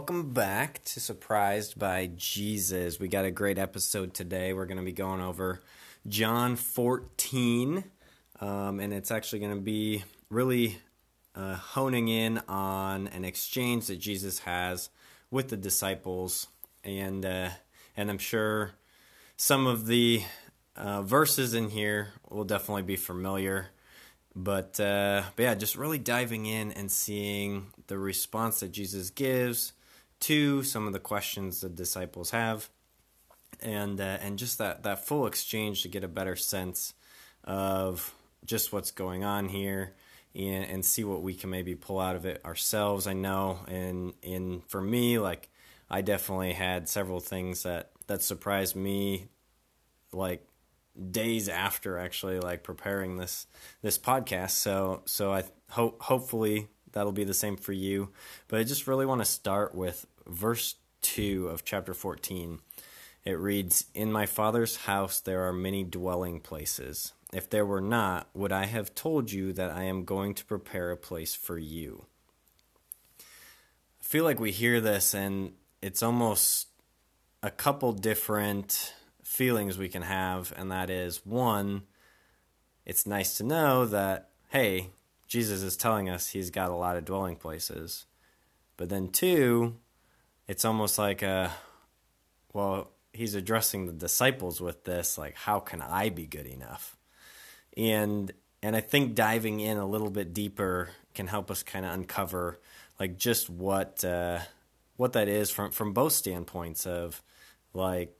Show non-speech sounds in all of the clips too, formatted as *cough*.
welcome back to Surprised by Jesus. We got a great episode today. We're going to be going over John 14, um, and it's actually going to be really uh, honing in on an exchange that Jesus has with the disciples, and uh, and I'm sure some of the uh, verses in here will definitely be familiar. But, uh, but yeah, just really diving in and seeing the response that Jesus gives to some of the questions the disciples have, and uh, and just that that full exchange to get a better sense of just what's going on here, and, and see what we can maybe pull out of it ourselves. I know, and in for me, like I definitely had several things that that surprised me, like days after actually like preparing this this podcast. So so I hope hopefully that'll be the same for you. But I just really want to start with verse 2 of chapter 14. It reads, "In my Father's house there are many dwelling places. If there were not, would I have told you that I am going to prepare a place for you?" I feel like we hear this and it's almost a couple different feelings we can have, and that is one, it's nice to know that, hey, Jesus is telling us he's got a lot of dwelling places. But then two, it's almost like a, well, he's addressing the disciples with this, like, how can I be good enough? And and I think diving in a little bit deeper can help us kind of uncover like just what uh, what that is from from both standpoints of like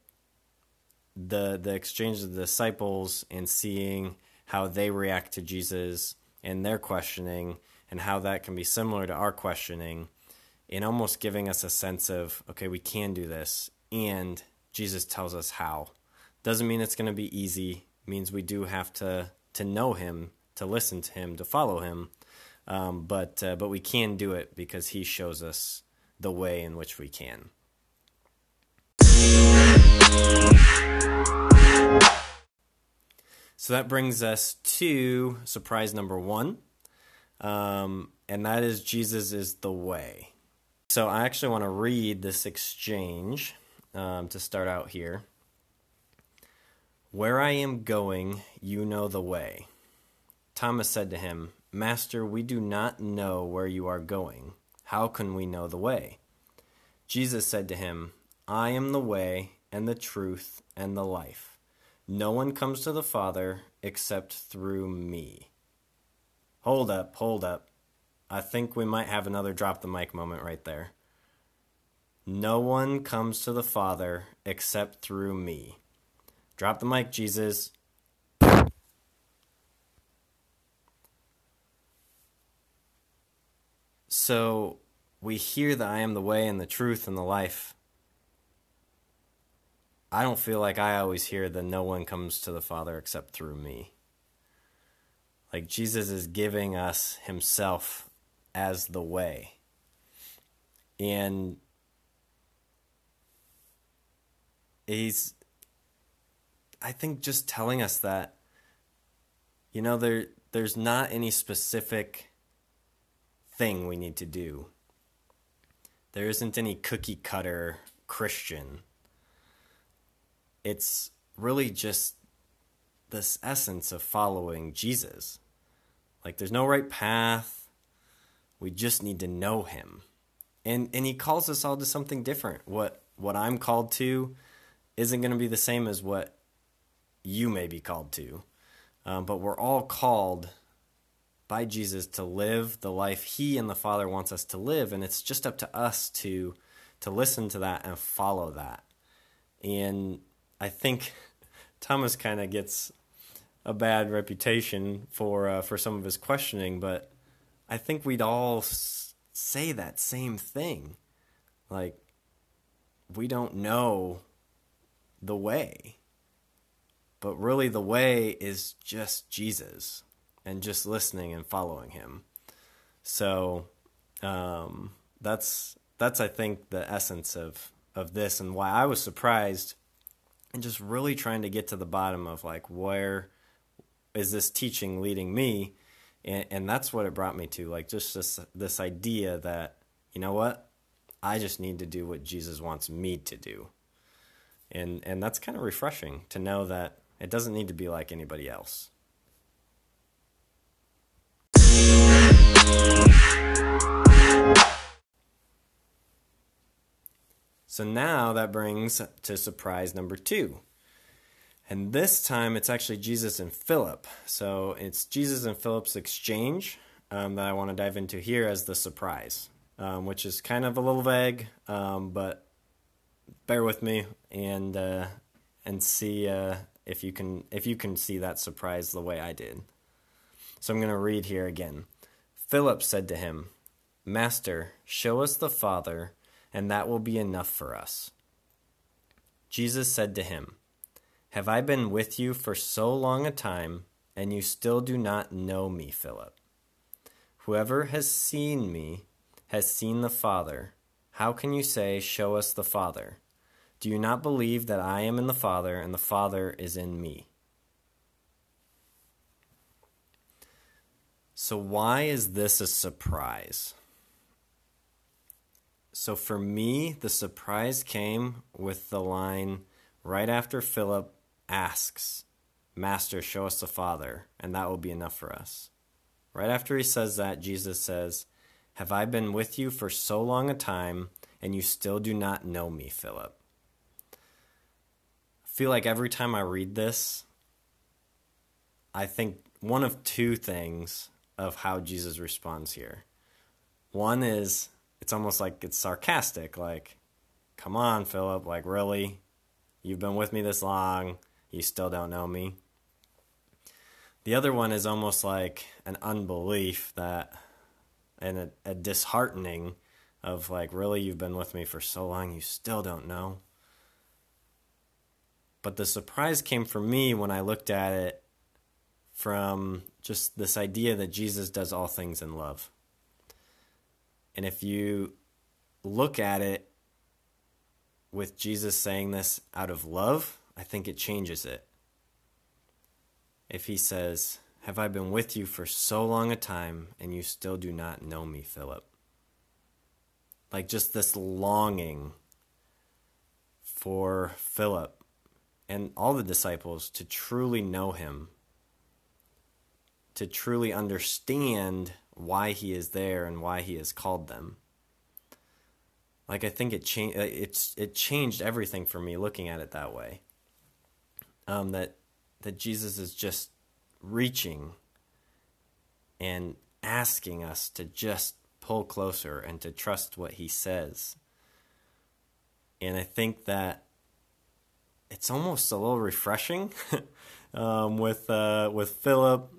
the the exchange of the disciples and seeing how they react to Jesus and their questioning and how that can be similar to our questioning and almost giving us a sense of okay we can do this. And Jesus tells us how. Doesn't mean it's going to be easy. Means we do have to to know him to listen to him to follow him. Um, but uh, but we can do it because he shows us the way in which we can so that brings us to surprise number one, um, and that is Jesus is the way. So I actually want to read this exchange um, to start out here. Where I am going, you know the way. Thomas said to him, Master, we do not know where you are going. How can we know the way? Jesus said to him, I am the way and the truth and the life. No one comes to the Father except through me. Hold up, hold up. I think we might have another drop the mic moment right there. No one comes to the Father except through me. Drop the mic, Jesus. So we hear that I am the way and the truth and the life. I don't feel like I always hear that no one comes to the Father except through me. Like Jesus is giving us himself as the way. And he's I think just telling us that you know there there's not any specific thing we need to do. There isn't any cookie cutter Christian it's really just this essence of following Jesus. Like there's no right path. We just need to know him. And and he calls us all to something different. What what I'm called to isn't going to be the same as what you may be called to. Um, but we're all called by Jesus to live the life he and the Father wants us to live and it's just up to us to to listen to that and follow that. And I think Thomas kind of gets a bad reputation for uh, for some of his questioning, but I think we'd all s- say that same thing. Like we don't know the way. But really the way is just Jesus and just listening and following him. So um, that's that's I think the essence of of this and why I was surprised and just really trying to get to the bottom of like where is this teaching leading me and, and that's what it brought me to like just this this idea that you know what I just need to do what Jesus wants me to do. And and that's kind of refreshing to know that it doesn't need to be like anybody else. So now that brings to surprise number two. And this time it's actually Jesus and Philip. So it's Jesus and Philip's exchange um, that I want to dive into here as the surprise, um, which is kind of a little vague, um, but bear with me and uh, and see uh, if you can if you can see that surprise the way I did. So I'm going to read here again. Philip said to him, "Master, show us the Father." And that will be enough for us. Jesus said to him, Have I been with you for so long a time, and you still do not know me, Philip? Whoever has seen me has seen the Father. How can you say, Show us the Father? Do you not believe that I am in the Father, and the Father is in me? So, why is this a surprise? So for me, the surprise came with the line right after Philip asks, Master, show us the Father, and that will be enough for us. Right after he says that, Jesus says, Have I been with you for so long a time, and you still do not know me, Philip? I feel like every time I read this, I think one of two things of how Jesus responds here. One is, it's almost like it's sarcastic like come on philip like really? You've been with me this long. You still don't know me. The other one is almost like an unbelief that and a, a disheartening of like really you've been with me for so long you still don't know? But the surprise came for me when i looked at it from just this idea that jesus does all things in love and if you look at it with Jesus saying this out of love, I think it changes it. If he says, Have I been with you for so long a time and you still do not know me, Philip? Like just this longing for Philip and all the disciples to truly know him, to truly understand why he is there and why he has called them. Like I think it changed. Uh, it's it changed everything for me looking at it that way. Um, that that Jesus is just reaching and asking us to just pull closer and to trust what he says. And I think that it's almost a little refreshing *laughs* um, with uh, with Philip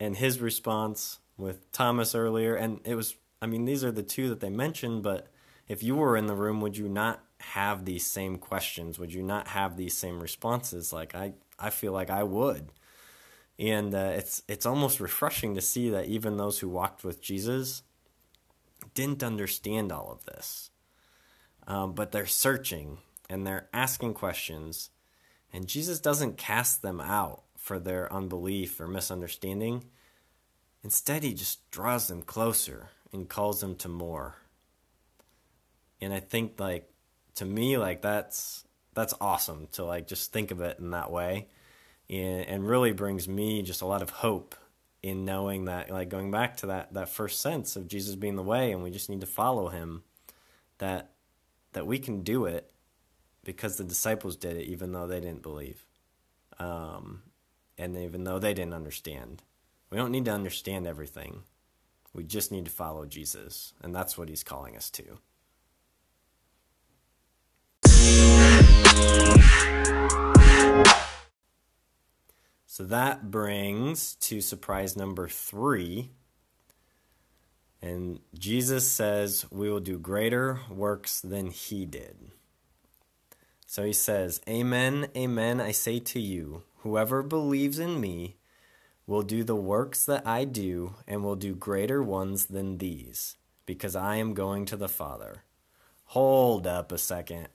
and his response with Thomas earlier. And it was, I mean, these are the two that they mentioned, but if you were in the room, would you not have these same questions? Would you not have these same responses? Like, I, I feel like I would. And uh, it's, it's almost refreshing to see that even those who walked with Jesus didn't understand all of this. Um, but they're searching and they're asking questions, and Jesus doesn't cast them out for their unbelief or misunderstanding. Instead, he just draws them closer and calls them to more. And I think like to me like that's that's awesome to like just think of it in that way. And and really brings me just a lot of hope in knowing that like going back to that that first sense of Jesus being the way and we just need to follow him that that we can do it because the disciples did it even though they didn't believe. Um, and even though they didn't understand. We don't need to understand everything. We just need to follow Jesus, and that's what he's calling us to. So that brings to surprise number three. And Jesus says, We will do greater works than he did. So he says, Amen, amen, I say to you Whoever believes in me will do the works that I do and will do greater ones than these, because I am going to the Father. Hold up a second.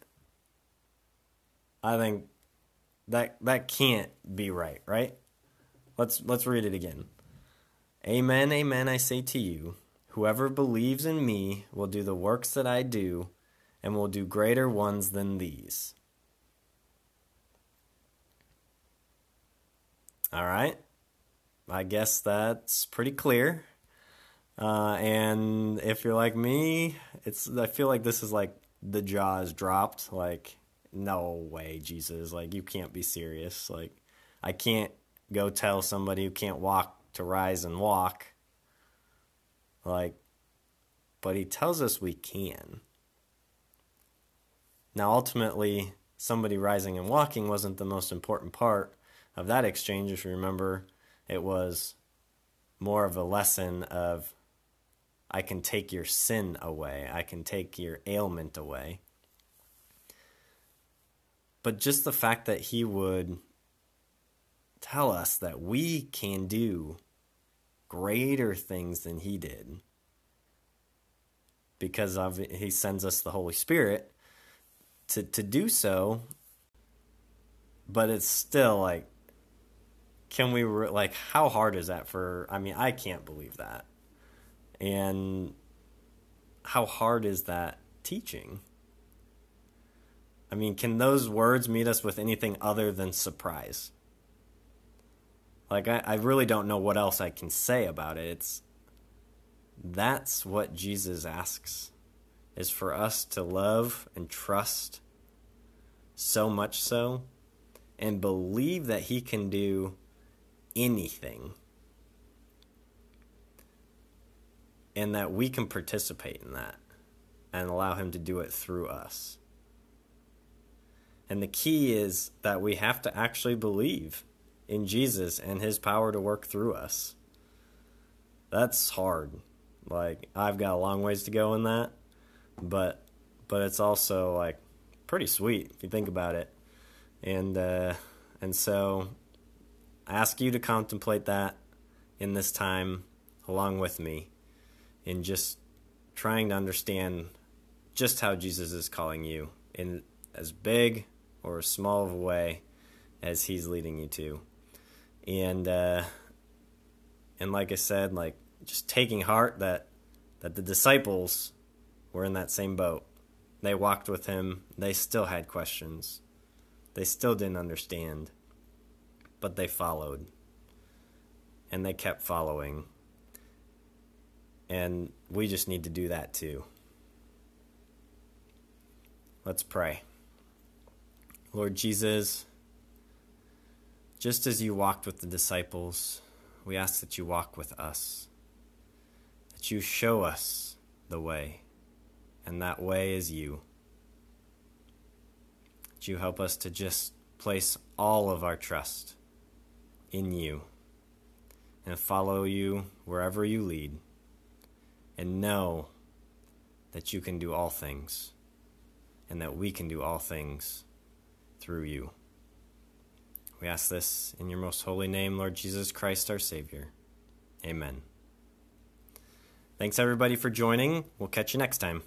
I think that that can't be right, right? Let's let's read it again. Amen, amen, I say to you, Whoever believes in me will do the works that I do, and will do greater ones than these. All right. I guess that's pretty clear. Uh, and if you're like me, it's I feel like this is like the jaw is dropped. Like, no way, Jesus! Like, you can't be serious. Like, I can't go tell somebody who can't walk to rise and walk. Like, but he tells us we can. Now, ultimately, somebody rising and walking wasn't the most important part of that exchange. If you remember, it was more of a lesson of I can take your sin away, I can take your ailment away. But just the fact that he would tell us that we can do greater things than he did because of he sends us the Holy Spirit to to do so but it's still like can we re- like how hard is that for I mean I can't believe that. And how hard is that teaching? I mean can those words meet us with anything other than surprise? Like I, I really don't know what else I can say about it. It's that's what Jesus asks is for us to love and trust so much so and believe that he can do anything and that we can participate in that and allow him to do it through us. And the key is that we have to actually believe in Jesus and his power to work through us. That's hard. Like I've got a long ways to go in that, but but it's also like pretty sweet if you think about it. And uh and so I ask you to contemplate that in this time along with me in just trying to understand just how Jesus is calling you in as big or as small of a way as he's leading you to and uh, and like I said, like just taking heart that that the disciples were in that same boat. They walked with him. They still had questions. They still didn't understand, but they followed, and they kept following. And we just need to do that too. Let's pray. Lord Jesus, just as you walked with the disciples, we ask that you walk with us, that you show us the way, and that way is you. That you help us to just place all of our trust in you and follow you wherever you lead, and know that you can do all things, and that we can do all things through you. We ask this in your most holy name, Lord Jesus Christ, our Savior. Amen. Thanks, everybody, for joining. We'll catch you next time.